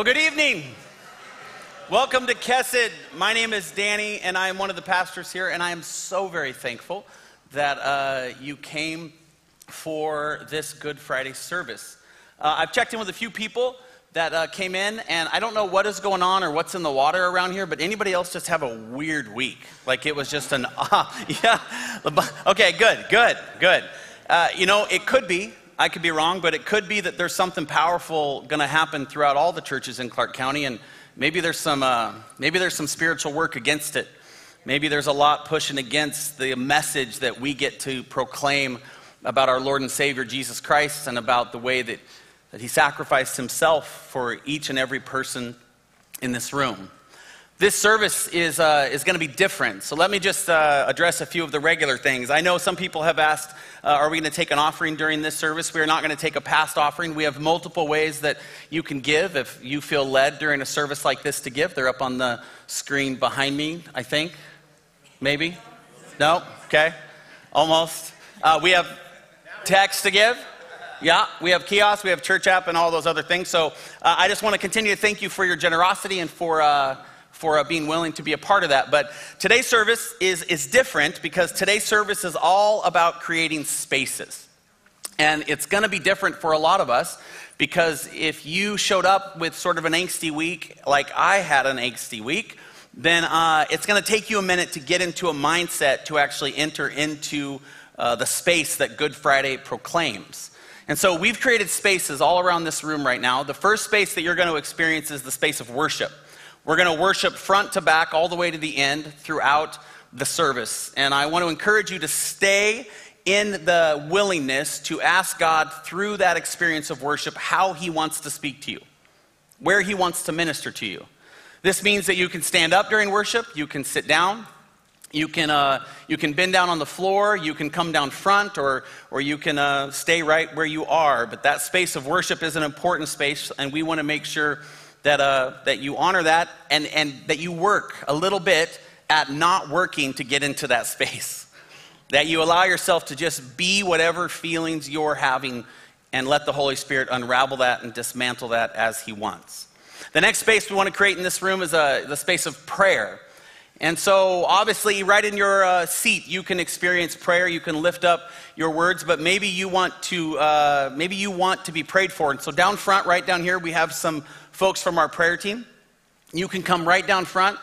Well, good evening. Welcome to Kesed. My name is Danny, and I am one of the pastors here, and I am so very thankful that uh, you came for this Good Friday service. Uh, I've checked in with a few people that uh, came in, and I don't know what is going on or what's in the water around here, but anybody else just have a weird week? Like it was just an, ah, yeah. Okay, good, good, good. Uh, you know, it could be I could be wrong, but it could be that there's something powerful going to happen throughout all the churches in Clark County, and maybe there's some uh, maybe there's some spiritual work against it. Maybe there's a lot pushing against the message that we get to proclaim about our Lord and Savior Jesus Christ and about the way that, that He sacrificed Himself for each and every person in this room. This service is, uh, is going to be different. So let me just uh, address a few of the regular things. I know some people have asked, uh, are we going to take an offering during this service? We are not going to take a past offering. We have multiple ways that you can give if you feel led during a service like this to give. They're up on the screen behind me, I think. Maybe? No? Okay. Almost. Uh, we have text to give. Yeah, we have kiosks, we have church app, and all those other things. So uh, I just want to continue to thank you for your generosity and for uh, for uh, being willing to be a part of that. But today's service is, is different because today's service is all about creating spaces. And it's going to be different for a lot of us because if you showed up with sort of an angsty week, like I had an angsty week, then uh, it's going to take you a minute to get into a mindset to actually enter into uh, the space that Good Friday proclaims. And so we've created spaces all around this room right now. The first space that you're going to experience is the space of worship. We're going to worship front to back all the way to the end throughout the service. And I want to encourage you to stay in the willingness to ask God through that experience of worship how He wants to speak to you, where He wants to minister to you. This means that you can stand up during worship, you can sit down, you can, uh, you can bend down on the floor, you can come down front, or, or you can uh, stay right where you are. But that space of worship is an important space, and we want to make sure that, uh, that you honor that and, and that you work a little bit at not working to get into that space. That you allow yourself to just be whatever feelings you're having and let the Holy Spirit unravel that and dismantle that as He wants. The next space we want to create in this room is uh, the space of prayer. And so, obviously, right in your uh, seat, you can experience prayer. You can lift up your words, but maybe you want to, uh, maybe you want to be prayed for. And so, down front, right down here, we have some folks from our prayer team. You can come right down front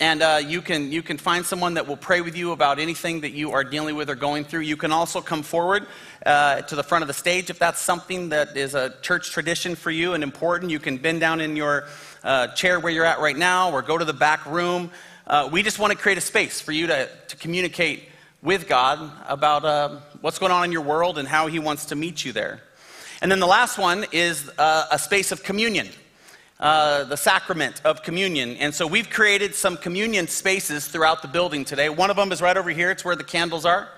and uh, you, can, you can find someone that will pray with you about anything that you are dealing with or going through. You can also come forward uh, to the front of the stage if that's something that is a church tradition for you and important. You can bend down in your uh, chair where you're at right now or go to the back room. Uh, we just want to create a space for you to, to communicate with God about uh, what's going on in your world and how He wants to meet you there. And then the last one is uh, a space of communion uh, the sacrament of communion. And so we've created some communion spaces throughout the building today. One of them is right over here, it's where the candles are.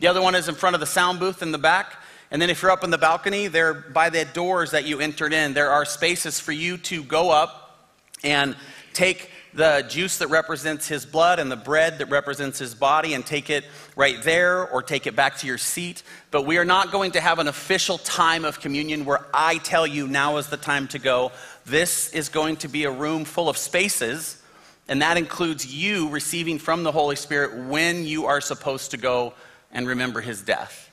The other one is in front of the sound booth in the back. And then if you're up in the balcony, there by the doors that you entered in, there are spaces for you to go up and take the juice that represents his blood and the bread that represents his body and take it right there or take it back to your seat. But we are not going to have an official time of communion where I tell you now is the time to go. This is going to be a room full of spaces, and that includes you receiving from the Holy Spirit when you are supposed to go and remember his death.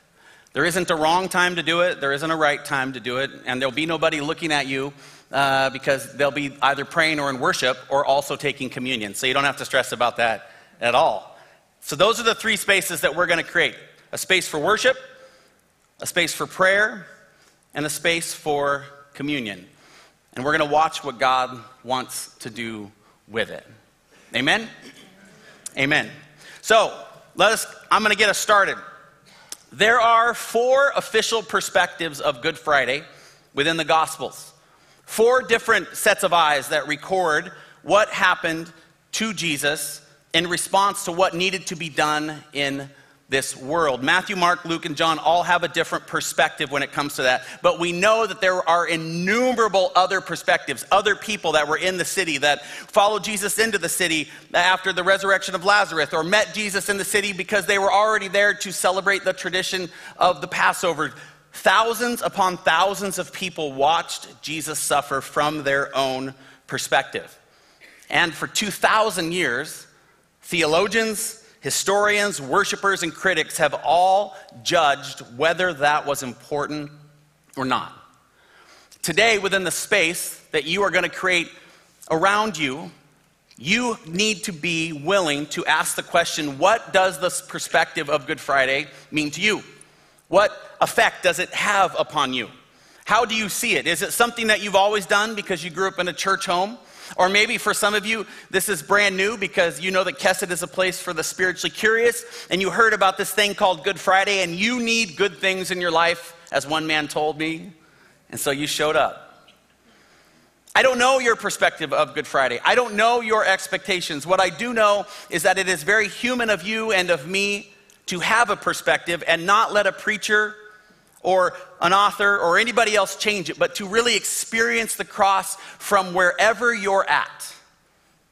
There isn't a wrong time to do it, there isn't a right time to do it, and there'll be nobody looking at you uh, because they'll be either praying or in worship or also taking communion. So you don't have to stress about that at all. So, those are the three spaces that we're going to create a space for worship, a space for prayer, and a space for communion and we're going to watch what God wants to do with it. Amen? Amen. So, let us, I'm going to get us started. There are four official perspectives of Good Friday within the Gospels. Four different sets of eyes that record what happened to Jesus in response to what needed to be done in this world. Matthew, Mark, Luke, and John all have a different perspective when it comes to that. But we know that there are innumerable other perspectives, other people that were in the city that followed Jesus into the city after the resurrection of Lazarus or met Jesus in the city because they were already there to celebrate the tradition of the Passover. thousands upon thousands of people watched Jesus suffer from their own perspective. And for 2,000 years, theologians, historians, worshipers, and critics have all judged whether that was important or not. Today, within the space that you are going to create around you, you need to be willing to ask the question what does this perspective of Good Friday mean to you? What effect does it have upon you? How do you see it? Is it something that you've always done because you grew up in a church home? Or maybe for some of you, this is brand new because you know that Kesed is a place for the spiritually curious, and you heard about this thing called Good Friday, and you need good things in your life, as one man told me, and so you showed up. I don't know your perspective of Good Friday. I don't know your expectations. What I do know is that it is very human of you and of me to have a perspective and not let a preacher or an author or anybody else change it, but to really experience the cross from wherever you're at.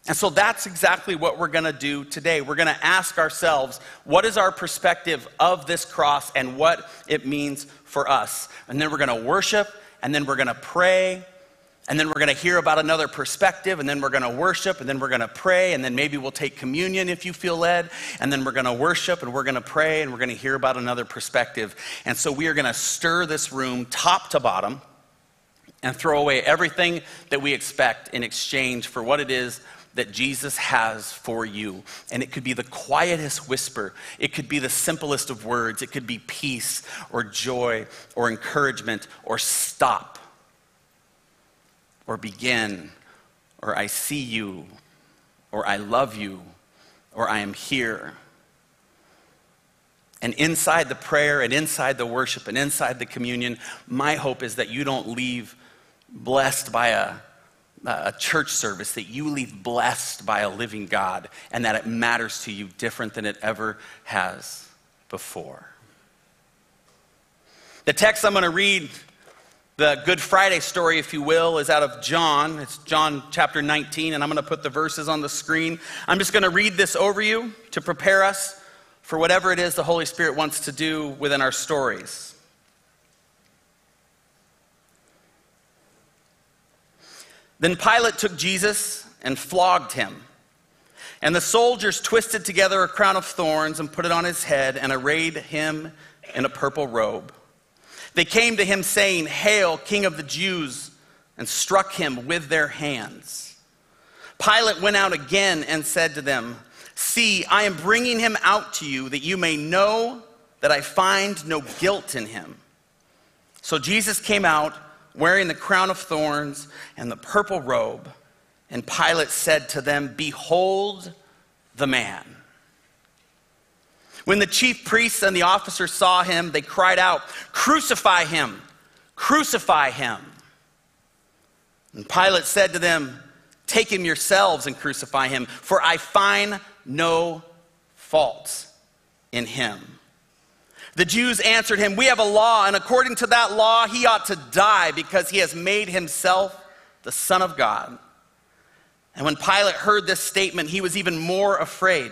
And so that's exactly what we're going to do today. We're going to ask ourselves, what is our perspective of this cross and what it means for us? And then we're going to worship, and then we're going to pray, and then we're going to hear about another perspective, and then we're going to worship, and then we're going to pray, and then maybe we'll take communion if you feel led, and then we're going to worship, and we're going to pray, and we're going to hear about another perspective. And so we are going to stir this room top to bottom and throw away everything that we expect in exchange for what it is that Jesus has for you. And it could be the quietest whisper, it could be the simplest of words, it could be peace or joy or encouragement or stop or begin, or I see you, or I love you, or I am here. And inside the prayer and inside the worship and inside the communion, my hope is that you don't leave blessed by a, a church service, that you leave blessed by a living God, and that it matters to you different than it ever has before. The text I'm going to read the Good Friday story, if you will, is out of John. It's John chapter 19, and I'm going to put the verses on the screen. I'm just going to read this over you to prepare us for whatever it is the Holy Spirit wants to do within our stories. Then Pilate took Jesus and flogged him. And the soldiers twisted together a crown of thorns and put it on his head and arrayed him in a purple robe. They came to him saying, Hail, King of the Jews, and struck him with their hands. Pilate went out again and said to them, See, I am bringing him out to you that you may know that I find no guilt in him. So Jesus came out wearing the crown of thorns and the purple robe. And Pilate said to them, Behold the man. When the chief priests and the officers saw him, they cried out, Crucify him! Crucify him! And Pilate said to them, Take him yourselves and crucify him, for I find no fault in him. The Jews answered him, We have a law, and according to that law, he ought to die because he has made himself the Son of God. And when Pilate heard this statement, he was even more afraid.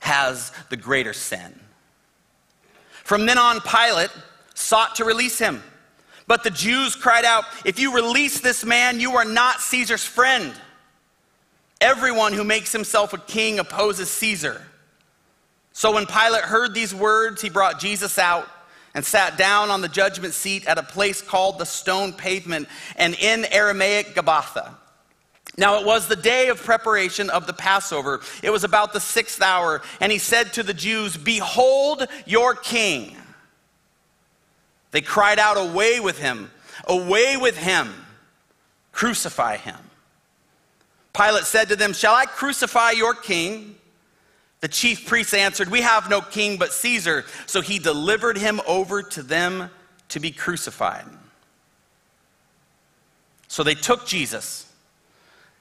has the greater sin. From then on, Pilate sought to release him. But the Jews cried out, If you release this man, you are not Caesar's friend. Everyone who makes himself a king opposes Caesar. So when Pilate heard these words, he brought Jesus out and sat down on the judgment seat at a place called the stone pavement, and in Aramaic, Gabbatha now it was the day of preparation of the Passover. It was about the sixth hour, and he said to the Jews, Behold your king. They cried out, Away with him! Away with him! Crucify him. Pilate said to them, Shall I crucify your king? The chief priests answered, We have no king but Caesar. So he delivered him over to them to be crucified. So they took Jesus,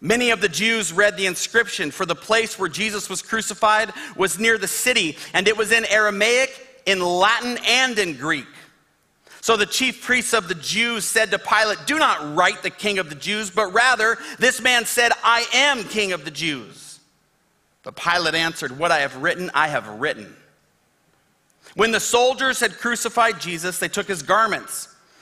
Many of the Jews read the inscription, for the place where Jesus was crucified was near the city, and it was in Aramaic, in Latin, and in Greek. So the chief priests of the Jews said to Pilate, Do not write the king of the Jews, but rather, this man said, I am king of the Jews. But Pilate answered, What I have written, I have written. When the soldiers had crucified Jesus, they took his garments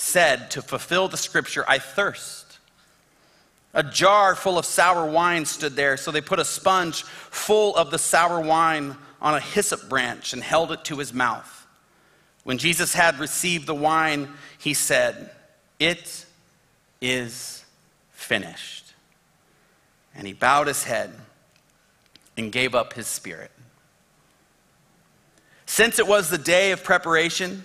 said to fulfill the scripture, I thirst. A jar full of sour wine stood there, so they put a sponge full of the sour wine on a hyssop branch and held it to his mouth. When Jesus had received the wine, he said, It is finished. And he bowed his head and gave up his spirit. Since it was the day of preparation,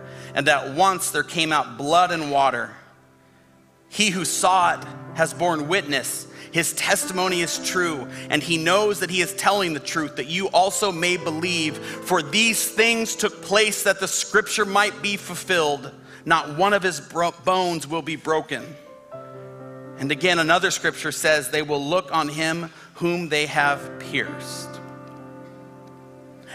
and at once there came out blood and water. He who saw it has borne witness his testimony is true, and he knows that he is telling the truth, that you also may believe. For these things took place that the scripture might be fulfilled. Not one of his bro- bones will be broken. And again, another scripture says, They will look on him whom they have pierced.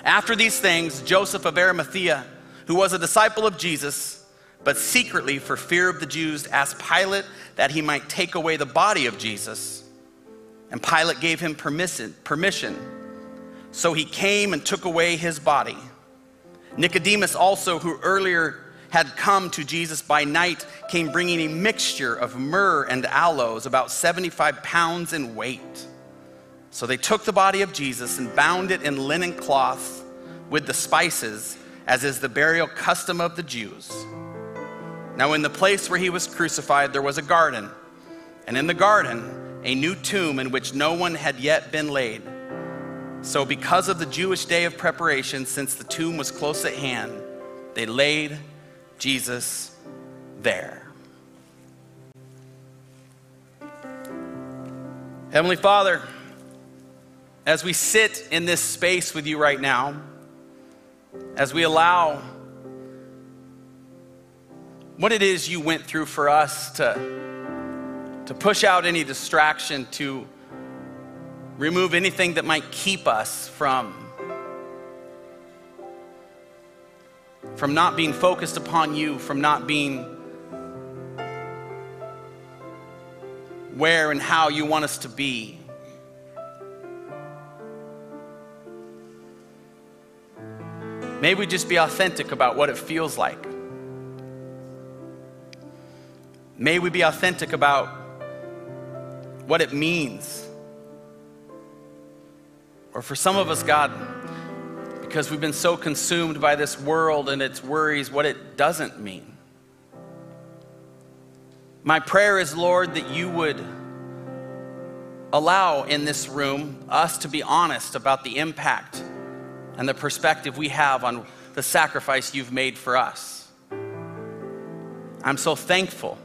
After these things, Joseph of Arimathea, who was a disciple of Jesus, but secretly for fear of the Jews, asked Pilate that he might take away the body of Jesus. And Pilate gave him permission. So he came and took away his body. Nicodemus, also, who earlier had come to Jesus by night, came bringing a mixture of myrrh and aloes, about 75 pounds in weight. So they took the body of Jesus and bound it in linen cloth with the spices, as is the burial custom of the Jews. Now, in the place where he was crucified, there was a garden, and in the garden, a new tomb in which no one had yet been laid. So, because of the Jewish day of preparation, since the tomb was close at hand, they laid Jesus there. Heavenly Father, as we sit in this space with you right now, as we allow what it is you went through for us to to push out any distraction, to remove anything that might keep us from from not being focused upon you, from not being where and how you want us to be. May we just be authentic about what it feels like. May we be authentic about what it means Or for some of us, God, because we've been so consumed by this world and its worries, what it doesn't mean. My prayer is, Lord, that you would allow in this room us to be honest about the impact and the perspective we have on the sacrifice you've made for us. I'm so thankful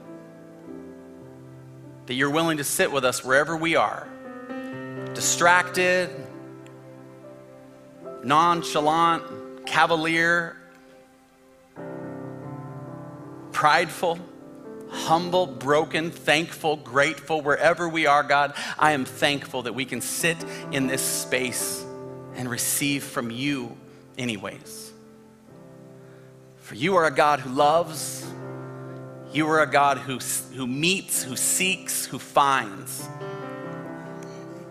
that you're willing to sit with us wherever we are, distracted, nonchalant, cavalier, prideful humble, broken, thankful, grateful, wherever we are, God, I am thankful that we can sit in this space and receive from you, anyways. For you are a God who loves, you are a God who, who meets, who seeks, who finds.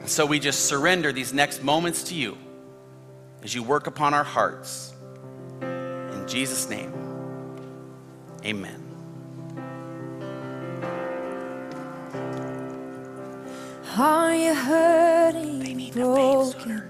And so we just surrender these next moments to you as you work upon our hearts. In Jesus' name, amen. Are you hurting, They need broken,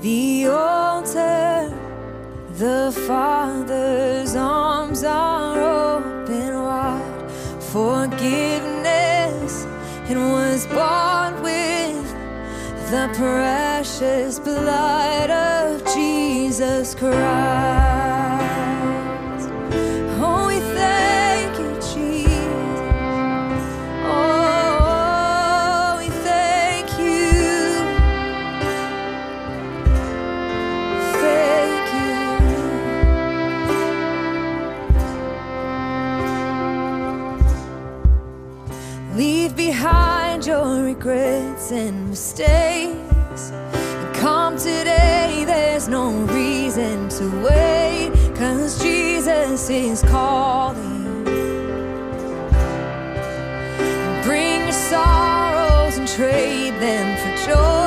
the altar. The Father's arms are open wide. Forgiveness it was bought with the precious blood of Jesus Christ. Regrets and mistakes. And come today, there's no reason to wait. Cause Jesus is calling. Bring your sorrows and trade them for joy.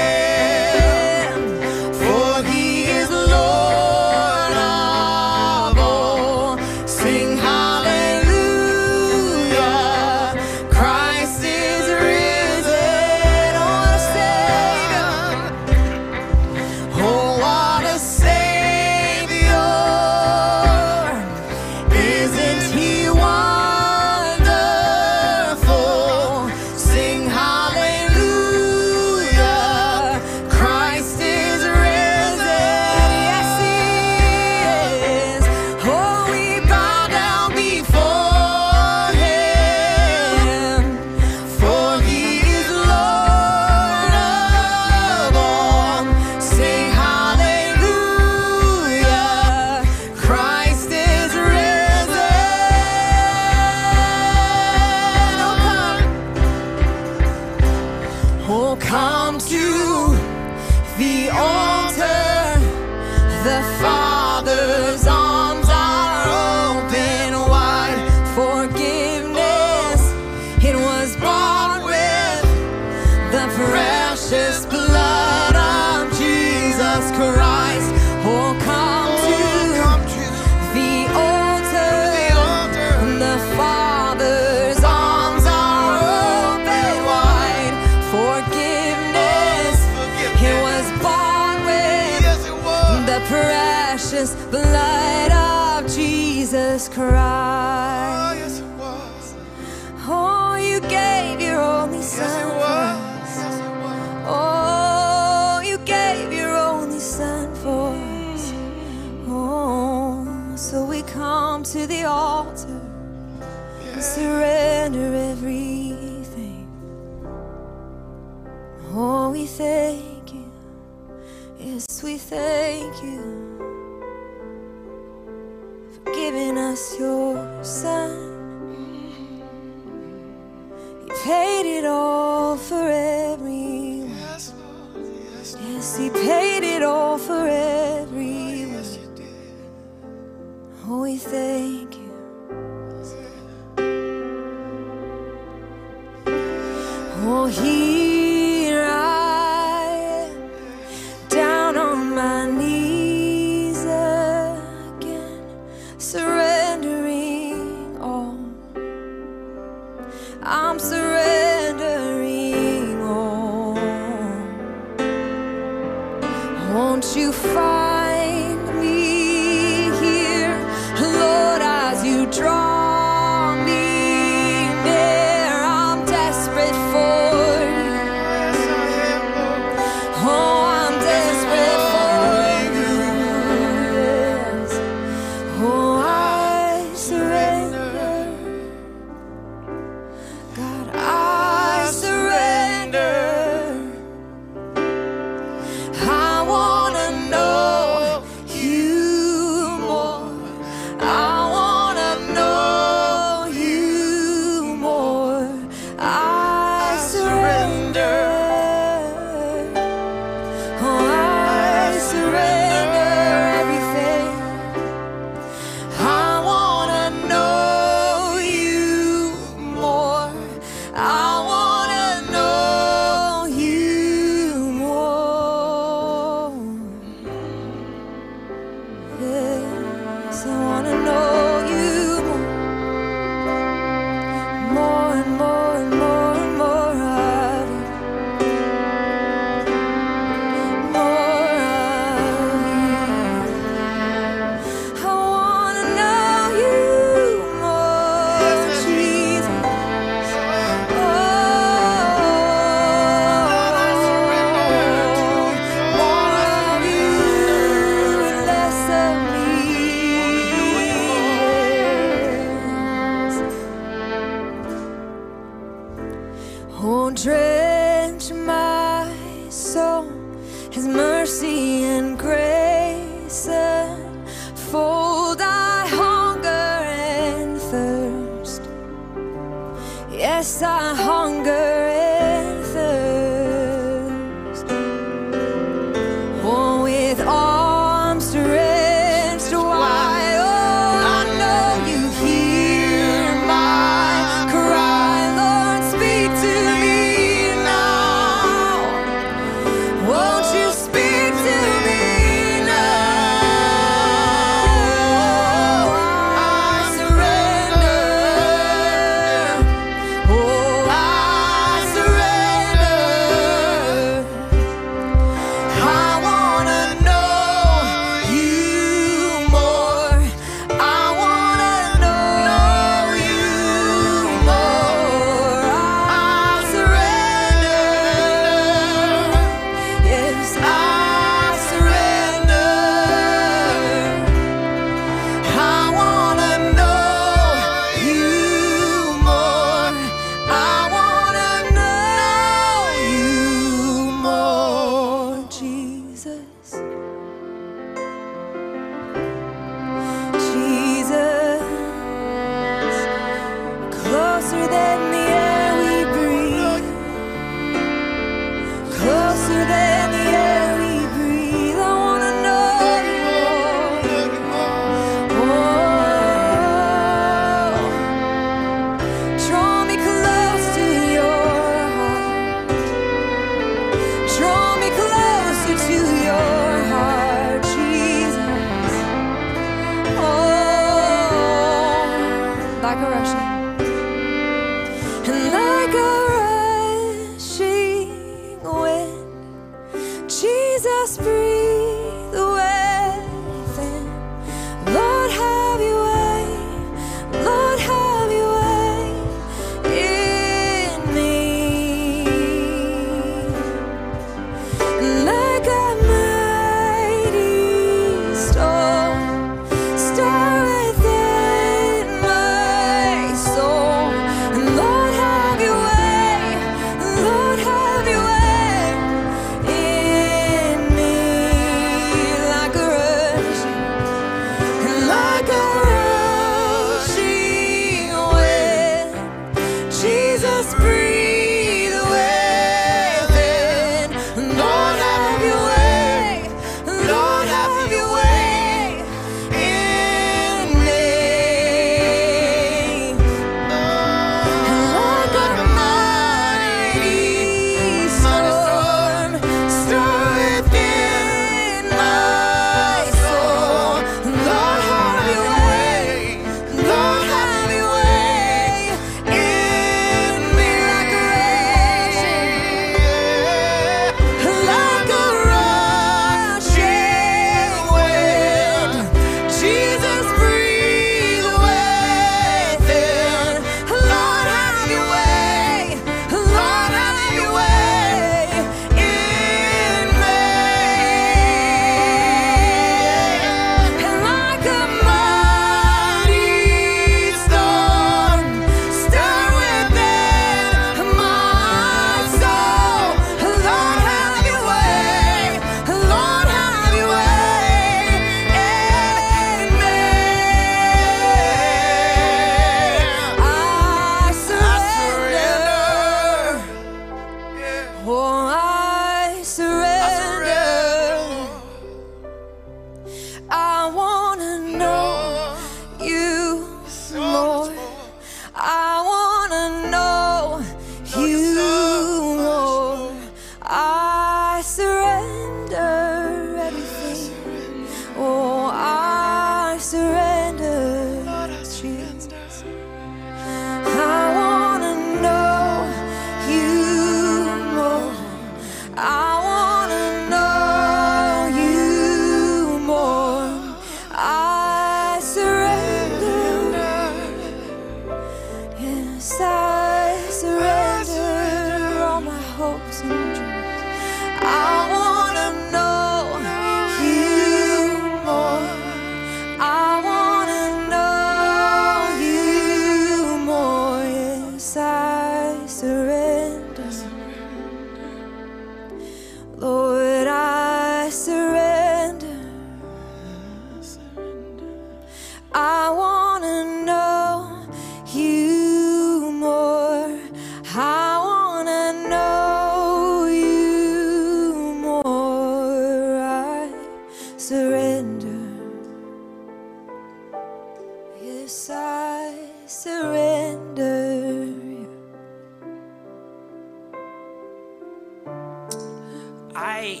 I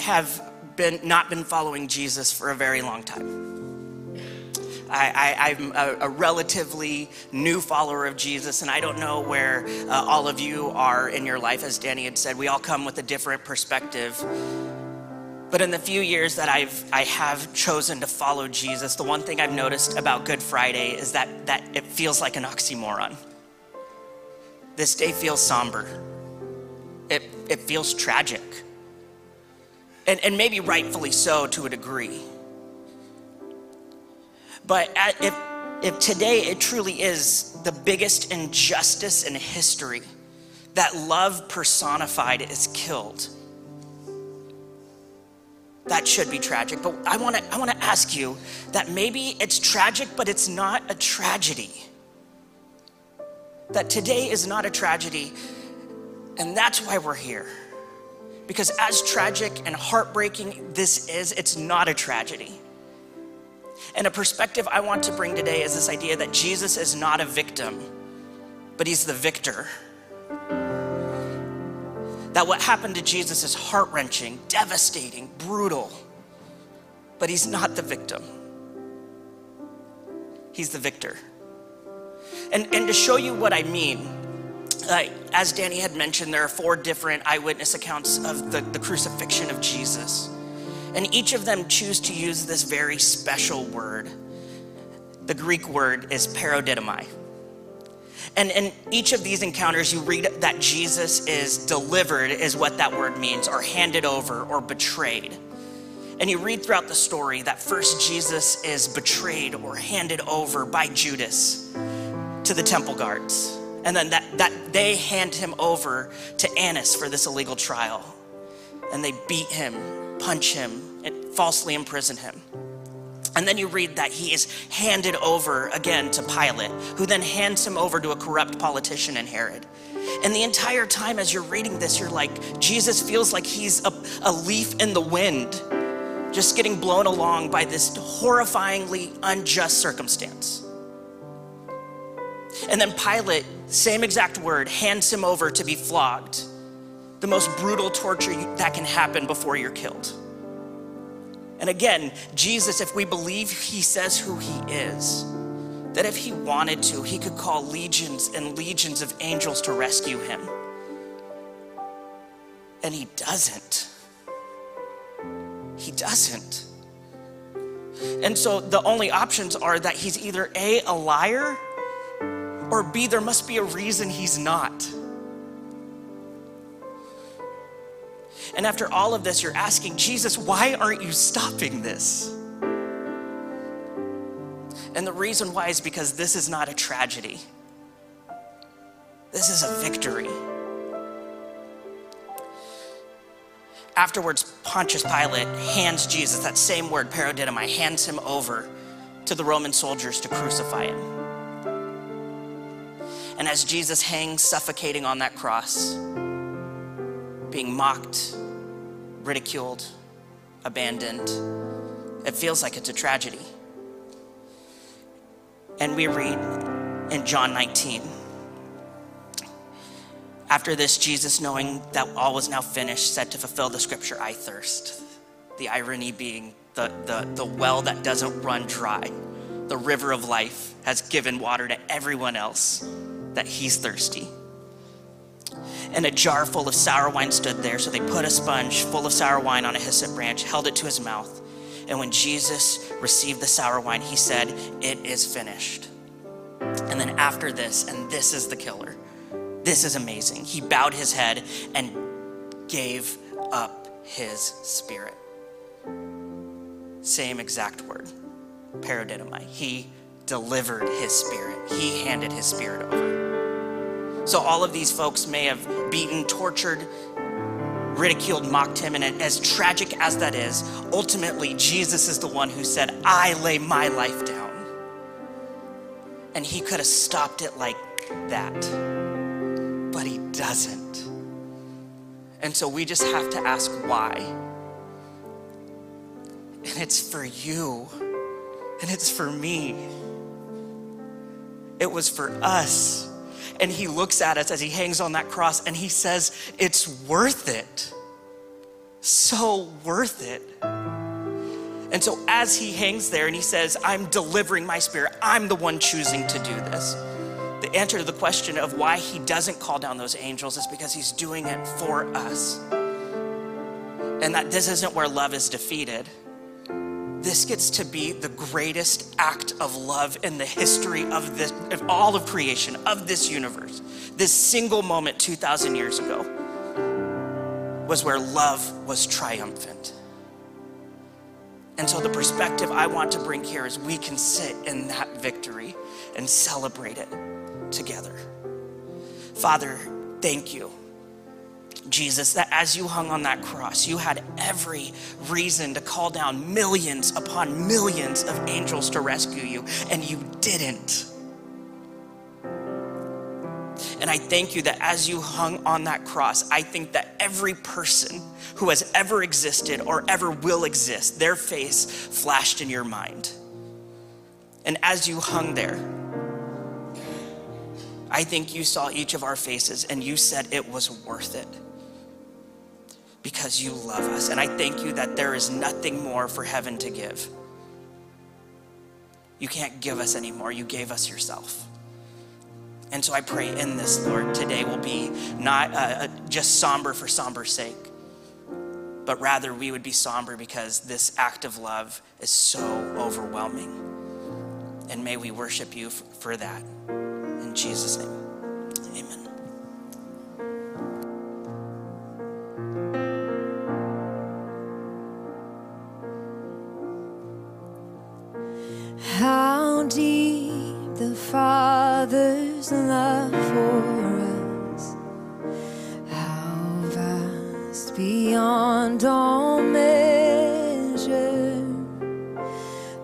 have been not been following Jesus for a very long time. I, am a, a, relatively new follower of Jesus, and I don't know where uh, all of you are in your life. As Danny had said, we all come with a different perspective. But in the few years that I've I have chosen to follow Jesus, the one thing I've noticed about Good Friday is that that it feels like an oxymoron. This day feels somber. It it feels tragic and, and maybe rightfully so to a degree. But if, if today it truly is the biggest injustice in history, that love personified is killed, that should be tragic. But I wanna, I wanna ask you that maybe it's tragic, but it's not a tragedy. That today is not a tragedy, and that's why we're here. Because as tragic and heartbreaking this is, it's not a tragedy. And a perspective I want to bring today is this idea that Jesus is not a victim, but he's the victor. That what happened to Jesus is heart wrenching, devastating, brutal, but he's not the victim. He's the victor. And, and to show you what I mean, uh, as Danny had mentioned, there are four different eyewitness accounts of the, the crucifixion of Jesus. And each of them choose to use this very special word. The Greek word is paradidomai. And in each of these encounters, you read that Jesus is delivered, is what that word means, or handed over, or betrayed. And you read throughout the story that first Jesus is betrayed or handed over by Judas to the temple guards and then that, that they hand him over to Annas for this illegal trial. And they beat him, punch him, and falsely imprison him. And then you read that he is handed over again to Pilate, who then hands him over to a corrupt politician in Herod. And the entire time as you're reading this, you're like, Jesus feels like he's a, a leaf in the wind, just getting blown along by this horrifyingly unjust circumstance. And then Pilate, same exact word, hands him over to be flogged. The most brutal torture that can happen before you're killed. And again, Jesus, if we believe he says who he is, that if he wanted to, he could call legions and legions of angels to rescue him. And he doesn't. He doesn't. And so the only options are that he's either A, a liar, or B, there must be a reason he's not. And after all of this, you're asking, Jesus, why aren't you stopping this? And the reason why is because this is not a tragedy, this is a victory. Afterwards, Pontius Pilate hands Jesus, that same word, paradidomai, hands him over to the Roman soldiers to crucify him. And as Jesus hangs suffocating on that cross, being mocked, ridiculed, abandoned, it feels like it's a tragedy. And we read in John 19. After this, Jesus, knowing that all was now finished, said to fulfill the scripture, I thirst. The irony being the, the, the well that doesn't run dry, the river of life has given water to everyone else that he's thirsty. And a jar full of sour wine stood there, so they put a sponge full of sour wine on a hyssop branch, held it to his mouth. And when Jesus received the sour wine, he said, It is finished. And then after this, and this is the killer, this is amazing. He bowed his head and gave up his spirit. Same exact word, paradidomai. He delivered his spirit, he handed his spirit over. So all of these folks may have beaten, tortured, ridiculed, mocked him. And as tragic as that is, ultimately, Jesus is the one who said, I lay my life down. And he could have stopped it like that, but he doesn't. And so we just have to ask why. And it's for you, and it's for me. It was for us. And he looks at us as he hangs on that cross and he says, It's worth it. So worth it. And so, as he hangs there and he says, I'm delivering my spirit, I'm the one choosing to do this. The answer to the question of why he doesn't call down those angels is because he's doing it for us. And that this isn't where love is defeated. This gets to be the greatest act of love in the history of this, of all of creation, of this universe. This single moment 2,000 years ago was where love was triumphant. And so, the perspective I want to bring here is we can sit in that victory and celebrate it together. Father, thank you. Jesus, that as you hung on that cross, you had every reason to call down millions upon millions of angels to rescue you, and you didn't. And I thank you that as you hung on that cross, I think that every person who has ever existed or ever will exist, their face flashed in your mind. And as you hung there, I think you saw each of our faces and you said it was worth it because you love us. And I thank you that there is nothing more for heaven to give. You can't give us anymore, you gave us yourself. And so I pray in this, Lord, today will be not uh, uh, just somber for somber's sake, but rather we would be somber because this act of love is so overwhelming. And may we worship you for that. In Jesus' name, Father's love for us, how vast beyond all measure,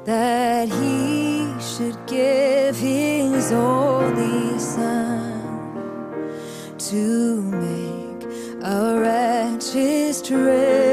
that He should give His only Son to make a wretch His treasure.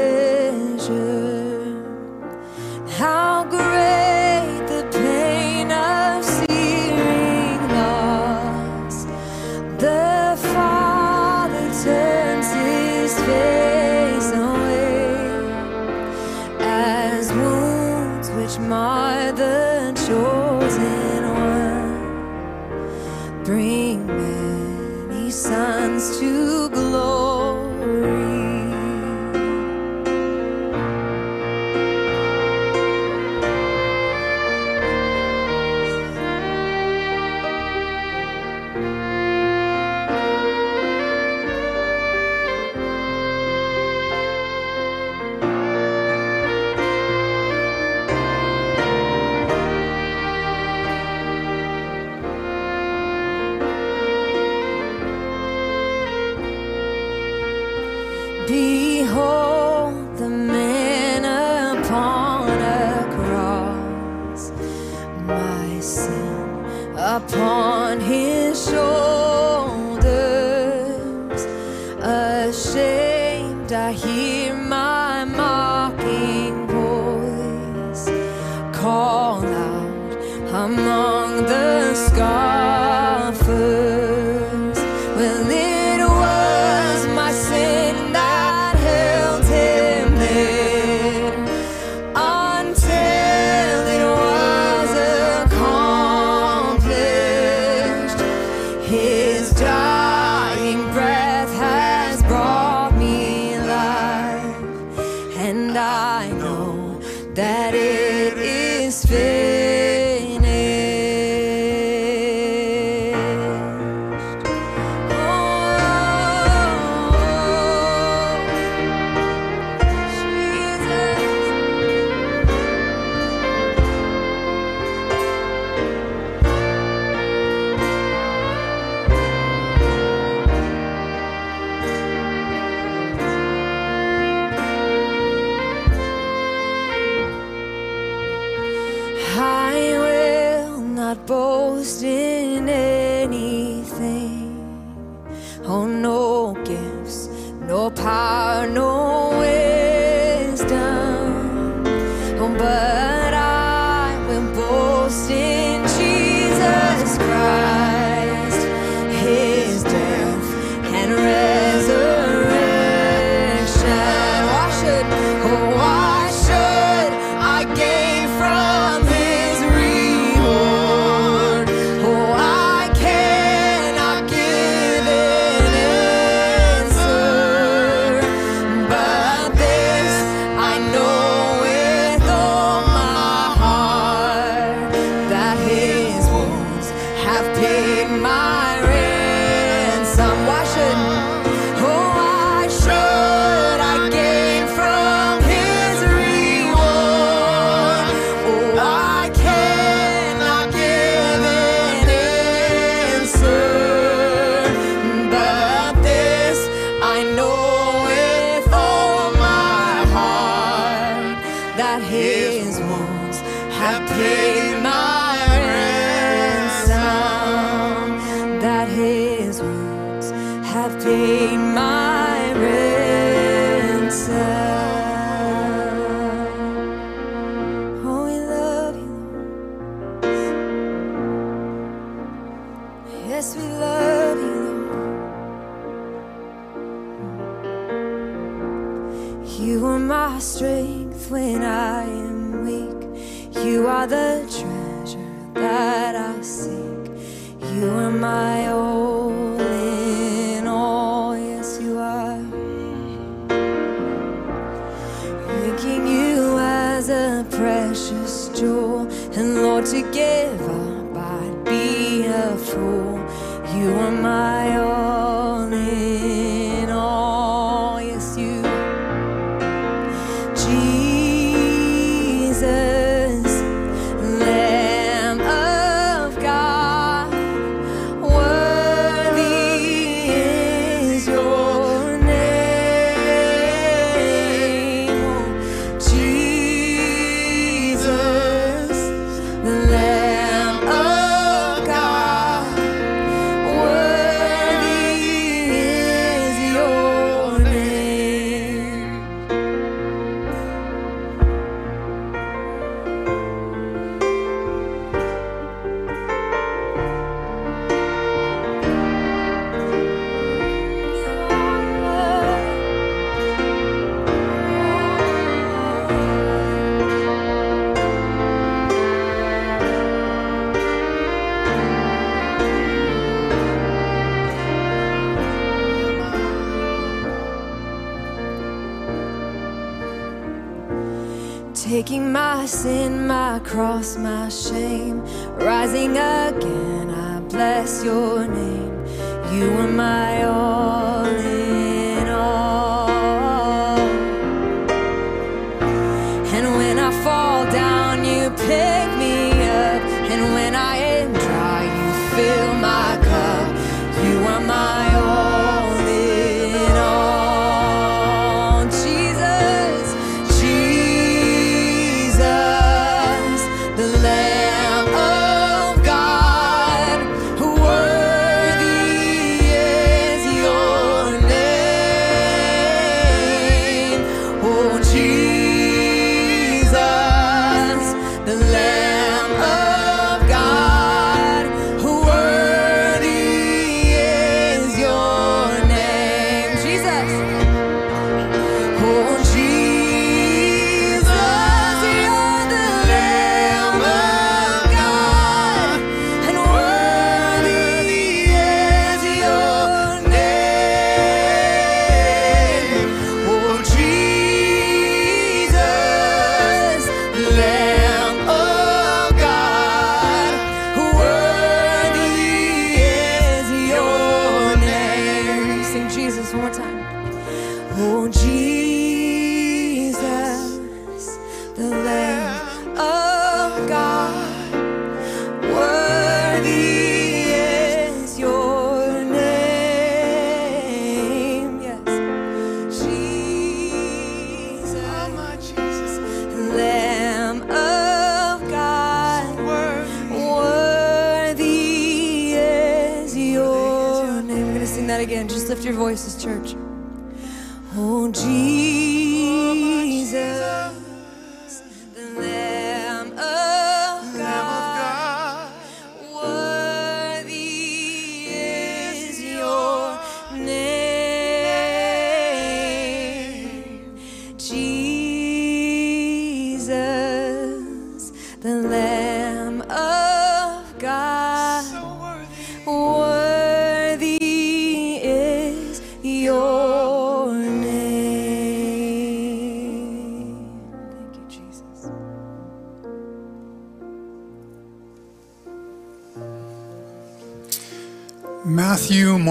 taking my sin, my cross, my shame. Rising again, I bless your name. You are my all.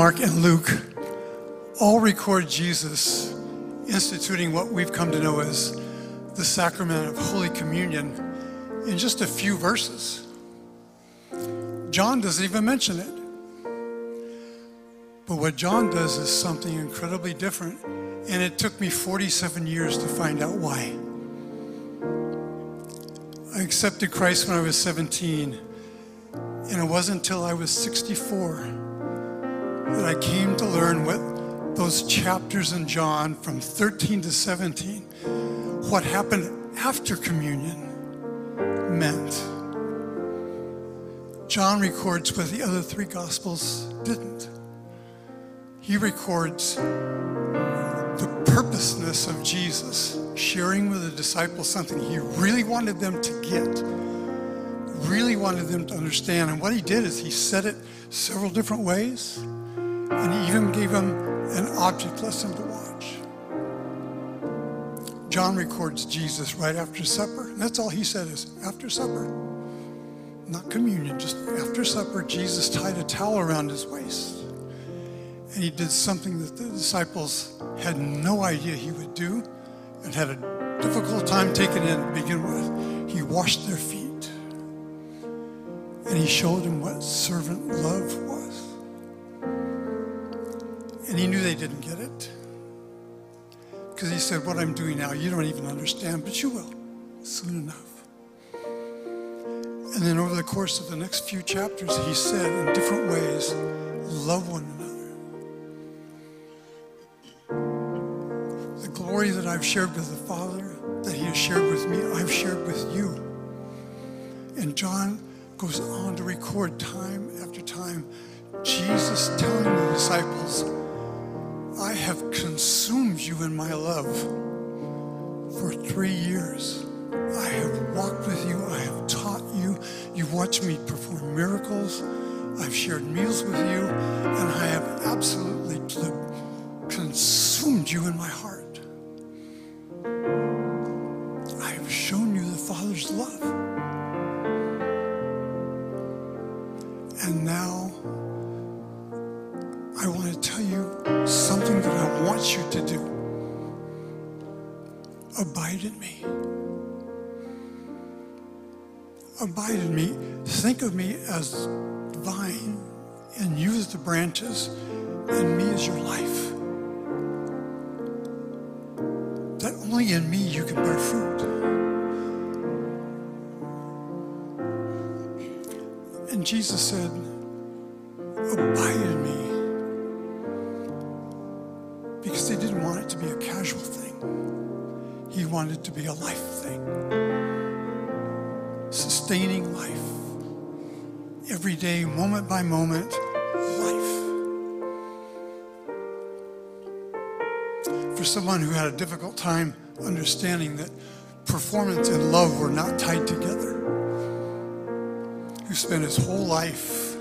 Mark, and Luke all record Jesus instituting what we've come to know as the sacrament of Holy Communion in just a few verses. John doesn't even mention it. But what John does is something incredibly different, and it took me 47 years to find out why. I accepted Christ when I was 17, and it wasn't until I was 64 that I came to learn what those chapters in John from 13 to 17, what happened after communion meant. John records what the other three Gospels didn't. He records the purposeness of Jesus sharing with the disciples something he really wanted them to get, really wanted them to understand. And what he did is he said it several different ways and he even gave them an object lesson to watch. John records Jesus right after supper. And that's all he said is after supper. Not communion, just after supper, Jesus tied a towel around his waist. And he did something that the disciples had no idea he would do and had a difficult time taking in to begin with. He washed their feet. And he showed them what servant love was. And he knew they didn't get it. Because he said, What I'm doing now, you don't even understand, but you will soon enough. And then over the course of the next few chapters, he said in different ways, Love one another. The glory that I've shared with the Father, that he has shared with me, I've shared with you. And John goes on to record time after time Jesus telling the disciples, I have consumed you in my love for three years. I have walked with you. I have taught you. You've watched me perform miracles. I've shared meals with you. And I have absolutely consumed you in my heart. Only in me you can bear fruit. And Jesus said, Abide in me. Because they didn't want it to be a casual thing, He wanted it to be a life thing. Sustaining life. Every day, moment by moment, someone who had a difficult time understanding that performance and love were not tied together, who spent his whole life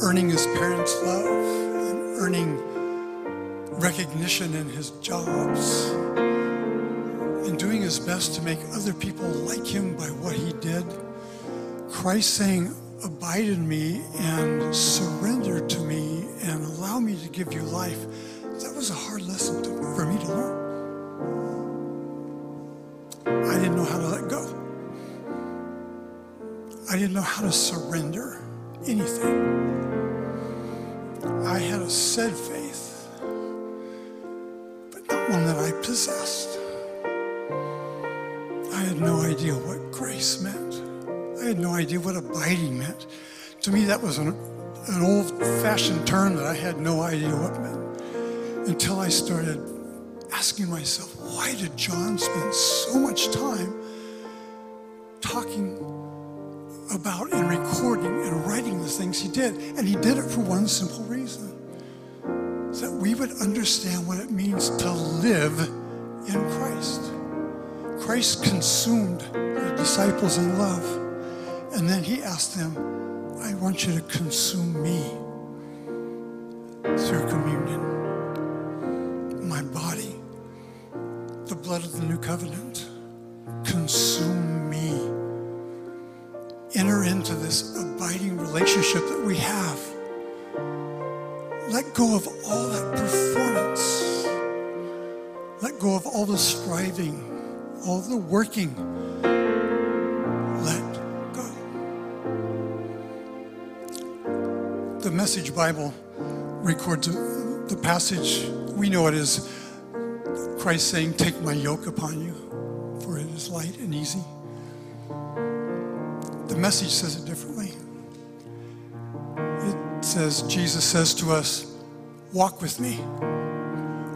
earning his parents' love and earning recognition in his jobs and doing his best to make other people like him by what he did. Christ saying, Abide in me and surrender to me and allow me to give you life. Was a hard lesson to, for me to learn. I didn't know how to let go. I didn't know how to surrender anything. I had a said faith, but not one that I possessed. I had no idea what grace meant. I had no idea what abiding meant. To me, that was an, an old fashioned term that I had no idea what meant until I started asking myself, why did John spend so much time talking about and recording and writing the things he did? And he did it for one simple reason that we would understand what it means to live in Christ. Christ consumed the disciples in love, and then he asked them, I want you to consume me through communion. My body, the blood of the new covenant, consume me. Enter into this abiding relationship that we have. Let go of all that performance. Let go of all the striving, all the working. Let go. The Message Bible records the passage, we know it is Christ saying, Take my yoke upon you, for it is light and easy. The message says it differently. It says, Jesus says to us, Walk with me,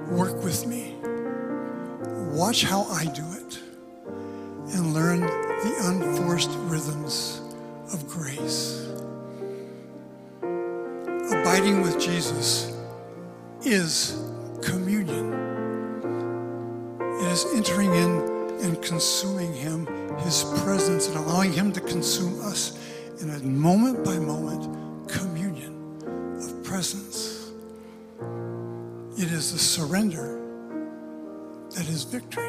work with me, watch how I do it, and learn the unforced rhythms of grace. abiding with Jesus is communion. It is entering in and consuming Him, His presence, and allowing Him to consume us in a moment by moment communion of presence. It is the surrender that is victory.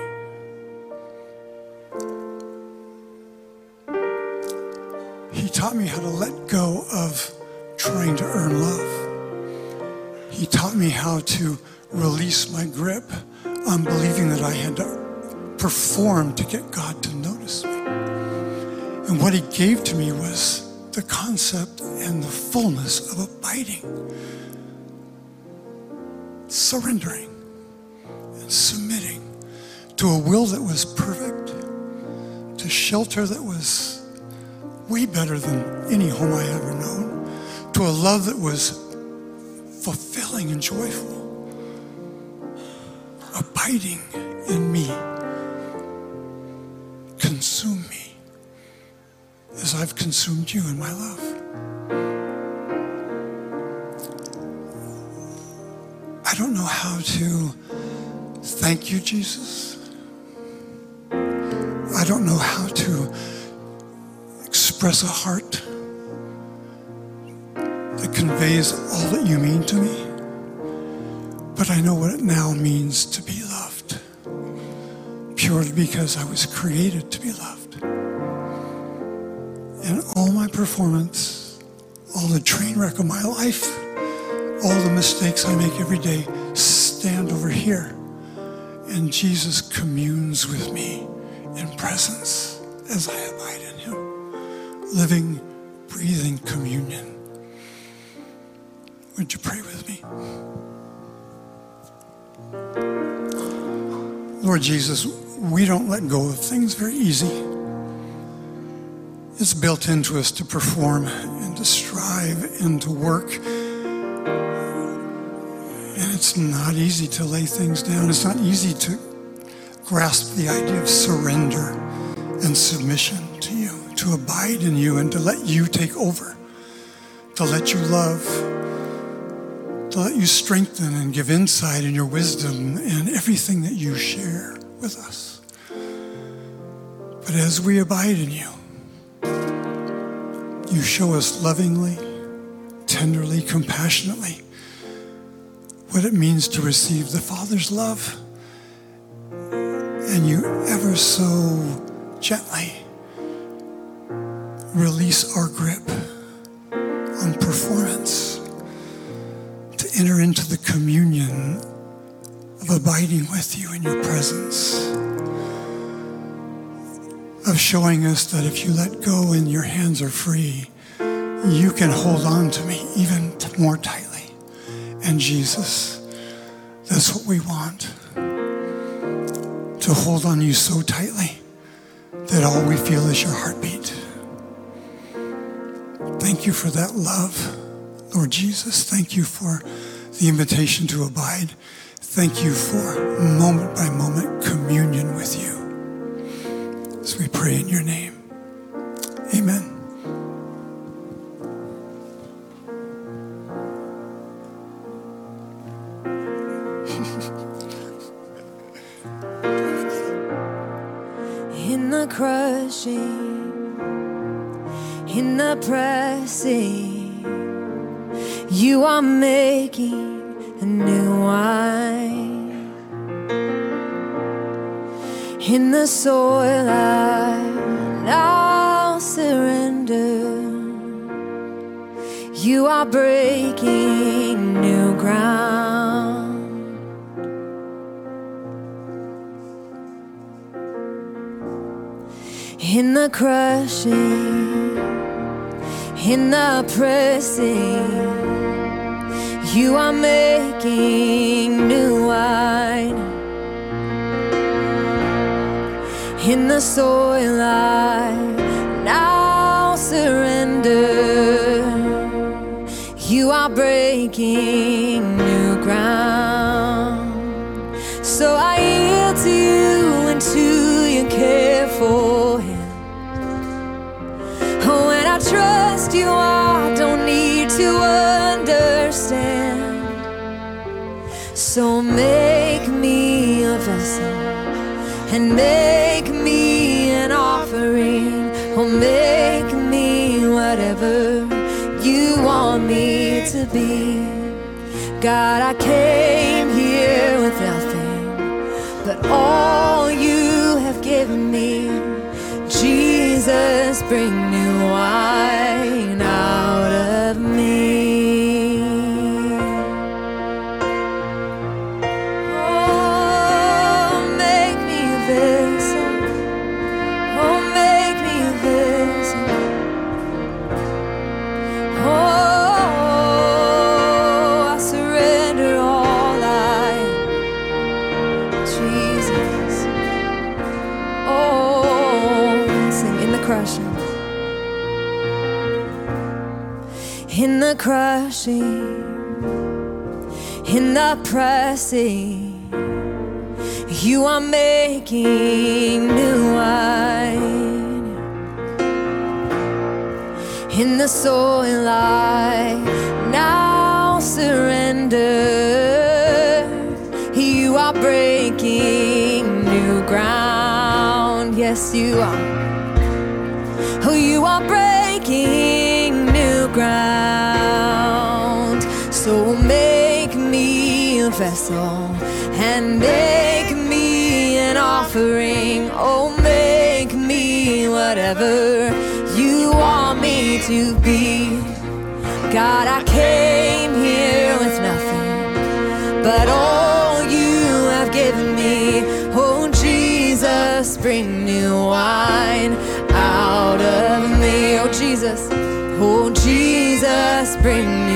He taught me how to let go of trying to earn love. He taught me how to release my grip on believing that I had to perform to get God to notice me. And what He gave to me was the concept and the fullness of abiding, surrendering, and submitting to a will that was perfect, to shelter that was way better than any home I ever known, to a love that was fulfilling and joyful, abiding in me. Consume me as I've consumed you in my love. I don't know how to thank you, Jesus. I don't know how to express a heart that conveys all that you mean to me. But I know what it now means to be loved, purely because I was created to be loved. And all my performance, all the train wreck of my life, all the mistakes I make every day stand over here. And Jesus communes with me in presence as I abide in Him, living, breathing communion. Would you pray with me? Lord Jesus, we don't let go of things very easy. It's built into us to perform and to strive and to work. And it's not easy to lay things down. It's not easy to grasp the idea of surrender and submission to you, to abide in you and to let you take over, to let you love, to let you strengthen and give insight in your wisdom and everything that you share with us. But as we abide in you, you show us lovingly, tenderly, compassionately what it means to receive the Father's love. And you ever so gently release our grip on performance enter into the communion of abiding with you in your presence, of showing us that if you let go and your hands are free, you can hold on to me even more tightly. And Jesus, that's what we want to hold on you so tightly that all we feel is your heartbeat. Thank you for that love, Lord Jesus. Thank you for the invitation to abide. Thank you for moment by moment communion with you. As we pray in your name. Amen. in the crushing, in the pressing, you are making a new wine. In the soil, I now surrender. You are breaking new ground. in the crushing, in the pressing, you are making new wine. In the soil, I now surrender. You are breaking new ground. So I and make me an offering. Or make me whatever you want me to be. God, I came here with nothing but all you have given me. Jesus, bring new wine crushing. In the pressing. You are making new wine in the soil I now surrender. You are breaking new ground. Yes, you are. Oh, you are breaking vessel and make me an offering. Oh, make me whatever you want me to be. God, I came here with nothing but all you have given me. Oh, Jesus, bring new wine out of me. Oh, Jesus. Oh, Jesus, bring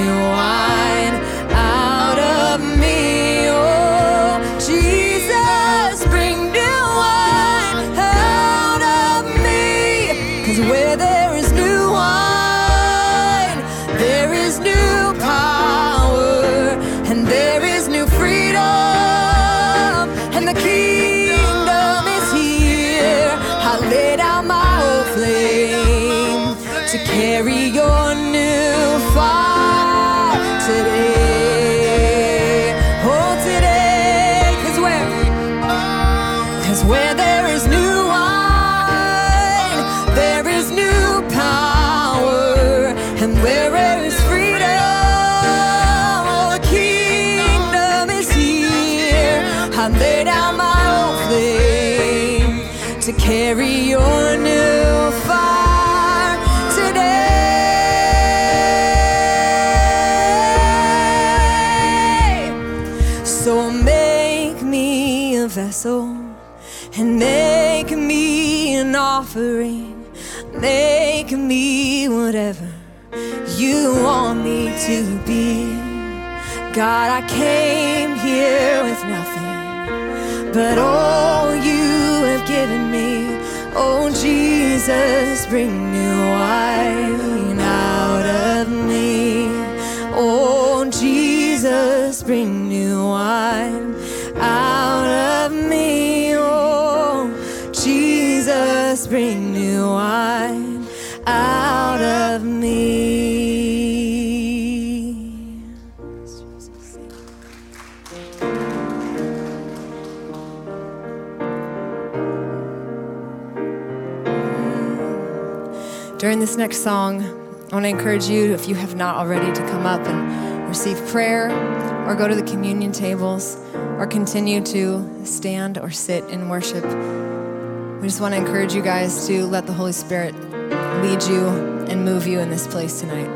God, I came here with nothing but all you have given me. Oh, Jesus, bring new wine out of me. Oh, Jesus, bring During this next song, I want to encourage you, if you have not already, to come up and receive prayer or go to the communion tables or continue to stand or sit in worship. We just want to encourage you guys to let the Holy Spirit lead you and move you in this place tonight.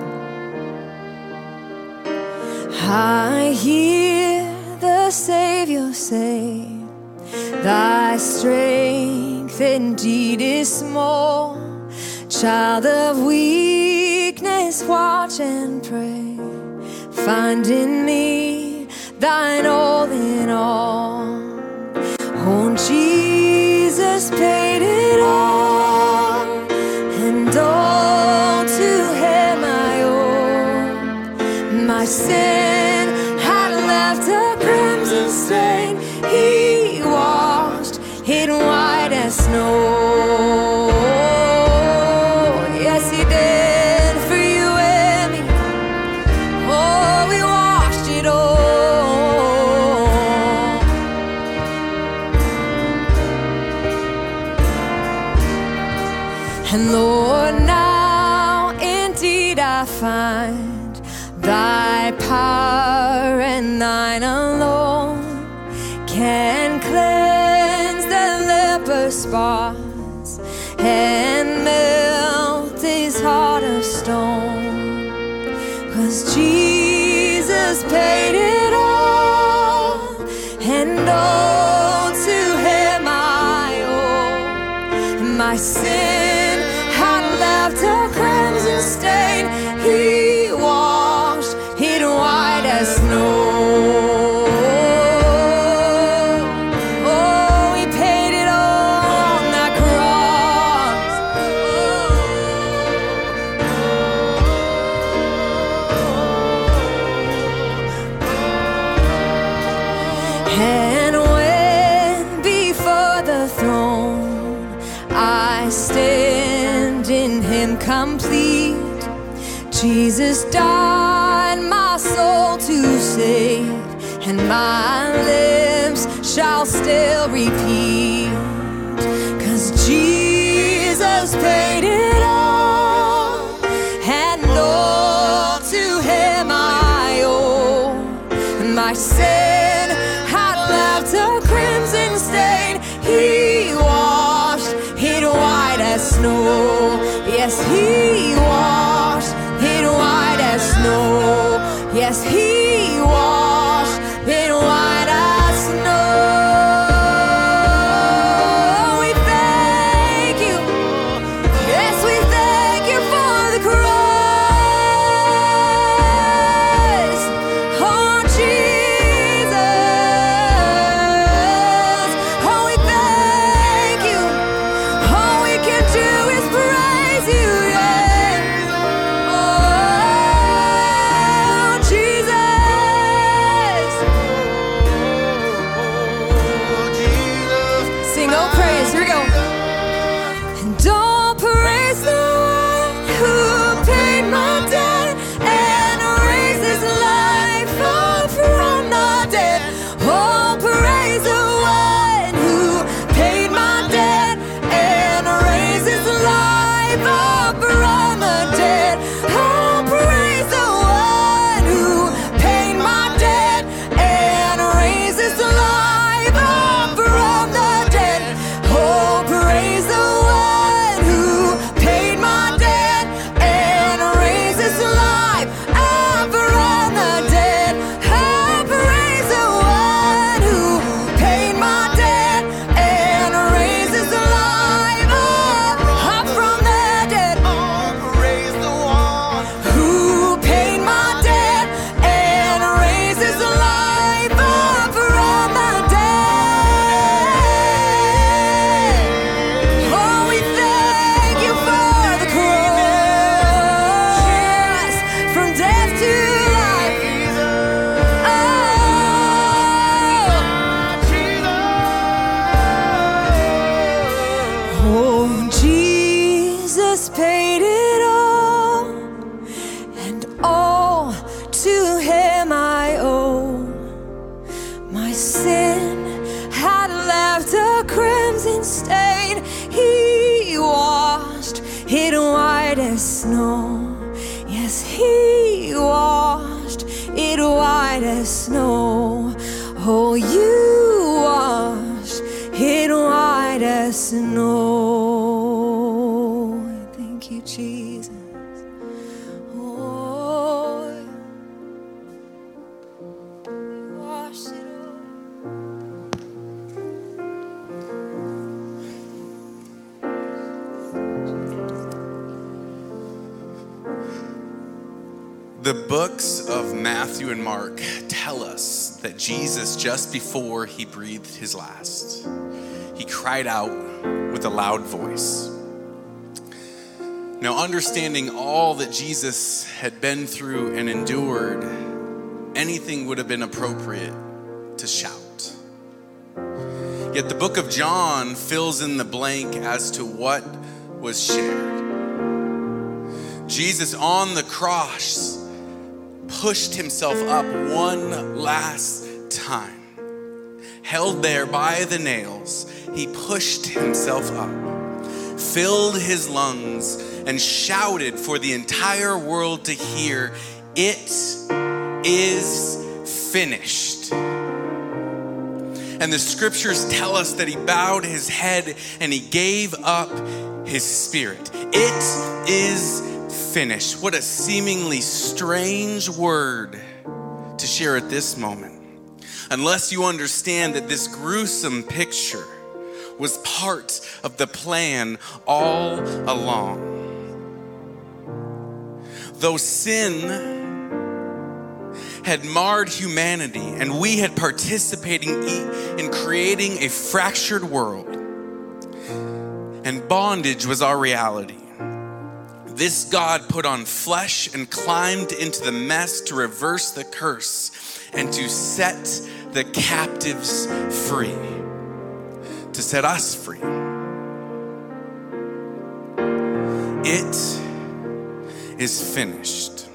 I hear the Savior say, Thy strength indeed is small. Child of weakness, watch and pray. Find in me thine all in all. Oh, Jesus paid it all, and my lips shall still repeat. Cause Jesus paid it all. Jesus just before he breathed his last. He cried out with a loud voice. Now, understanding all that Jesus had been through and endured, anything would have been appropriate to shout. Yet the book of John fills in the blank as to what was shared. Jesus on the cross pushed himself up one last time, held there by the nails, he pushed himself up, filled his lungs, and shouted for the entire world to hear, It is finished. And the scriptures tell us that he bowed his head and he gave up his spirit. It is finished. What a seemingly strange word to share at this moment. Unless you understand that this gruesome picture was part of the plan all along. Though sin had marred humanity and we had participating in creating a fractured world and bondage was our reality this god put on flesh and climbed into the mess to reverse the curse and to set the captives free to set us free. It is finished.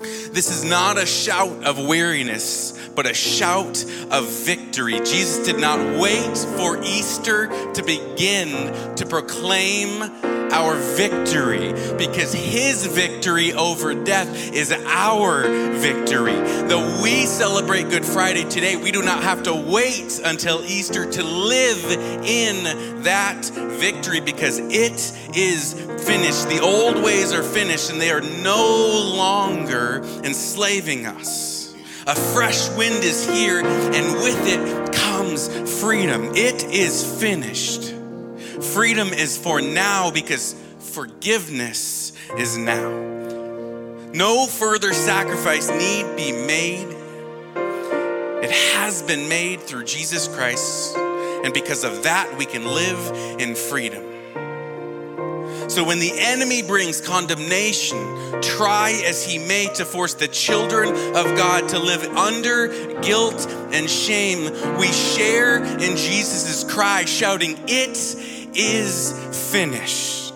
This is not a shout of weariness, but a shout of victory. Jesus did not wait for Easter to begin to proclaim our victory because his victory over death is our victory. Though we celebrate Good Friday today, we do not have to wait until Easter to live in that victory because it is finished. The old ways are finished and they are no longer enslaving us. A fresh wind is here, and with it comes freedom. It is finished. Freedom is for now because forgiveness is now. No further sacrifice need be made. It has been made through Jesus Christ, and because of that, we can live in freedom. So when the enemy brings condemnation, try as he may to force the children of God to live under guilt and shame, we share in Jesus' cry, shouting, It is finished.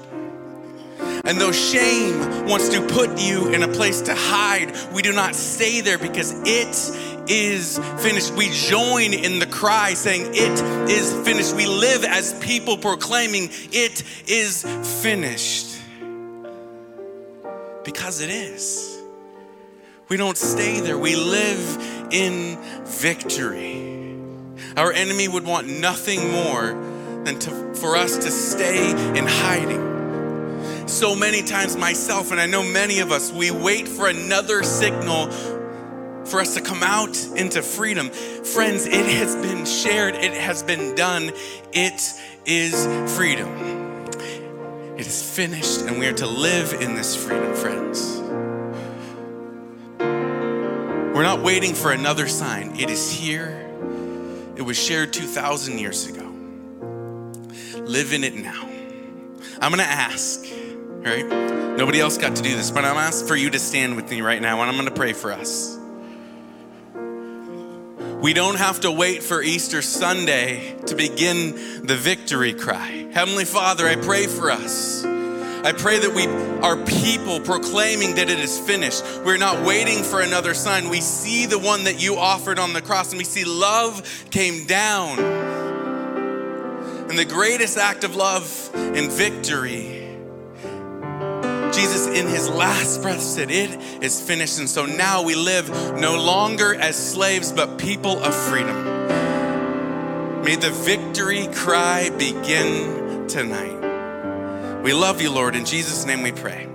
And though shame wants to put you in a place to hide, we do not stay there because it is finished. We join in the cry saying, It is finished. We live as people proclaiming, It is finished. Because it is. We don't stay there, we live in victory. Our enemy would want nothing more than to, for us to stay in hiding so many times myself and i know many of us we wait for another signal for us to come out into freedom. Friends, it has been shared, it has been done. It is freedom. It is finished, and we are to live in this freedom, friends. We're not waiting for another sign, it is here. It was shared 2,000 years ago. Live in it now. I'm gonna ask, right? Nobody else got to do this, but I'm gonna ask for you to stand with me right now, and I'm gonna pray for us. We don't have to wait for Easter Sunday to begin the victory cry. Heavenly Father, I pray for us. I pray that we are people proclaiming that it is finished. We're not waiting for another sign. We see the one that you offered on the cross and we see love came down. And the greatest act of love and victory Jesus, in his last breath, said, It is finished. And so now we live no longer as slaves, but people of freedom. May the victory cry begin tonight. We love you, Lord. In Jesus' name we pray.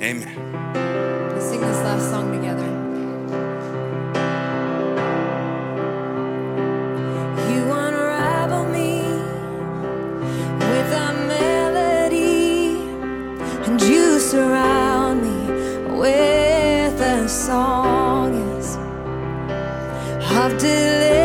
Amen. Let's sing this last song together. Of deliverance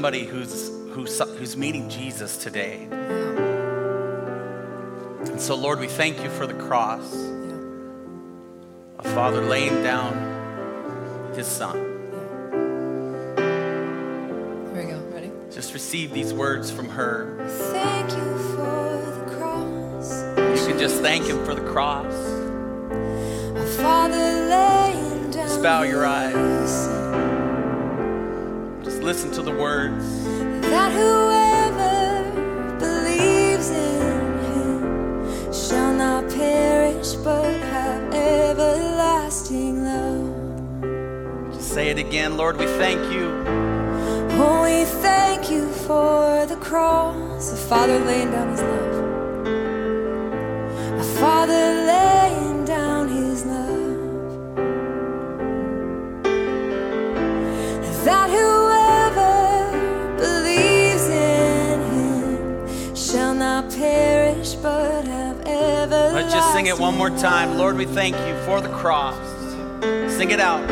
somebody who's, who's, who's meeting Jesus today. And so, Lord, we thank you for the cross. A father laying down his son. Here we go. Ready? Just receive these words from her. Thank you for the cross. You can just thank him for the cross. A father laying down. Just bow your eyes. His son. Just listen to the words. that whoever believes in him shall not perish but have everlasting love. Just say it again. Lord, we thank you. Oh, we thank you for the cross, the father laying down his love. A father laying it one more time. Lord, we thank you for the cross. Sing it out.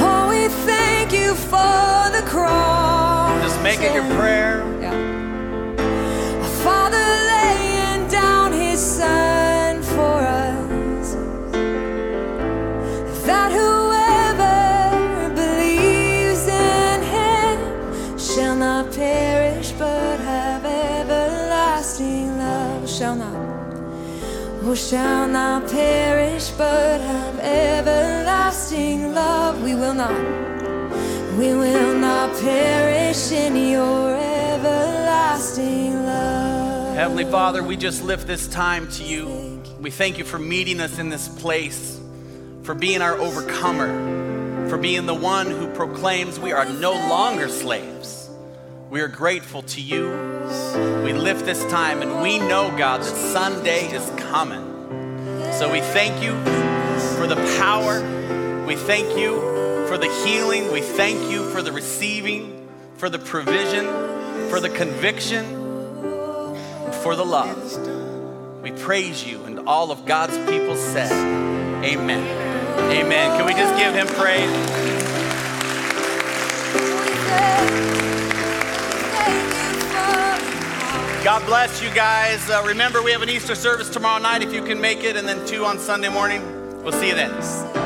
Oh, we thank you for the cross. Just make it your prayer. Shall not perish but have everlasting love. We will not. We will not perish in your everlasting love. Heavenly Father, we just lift this time to you. We thank you for meeting us in this place, for being our overcomer, for being the one who proclaims we are no longer slaves. We are grateful to you. We lift this time and we know, God, that Sunday is coming. So we thank you for the power. We thank you for the healing. We thank you for the receiving, for the provision, for the conviction, for the love. We praise you, and all of God's people said, Amen. Amen. Can we just give him praise? God bless you guys. Uh, remember, we have an Easter service tomorrow night if you can make it, and then two on Sunday morning. We'll see you then.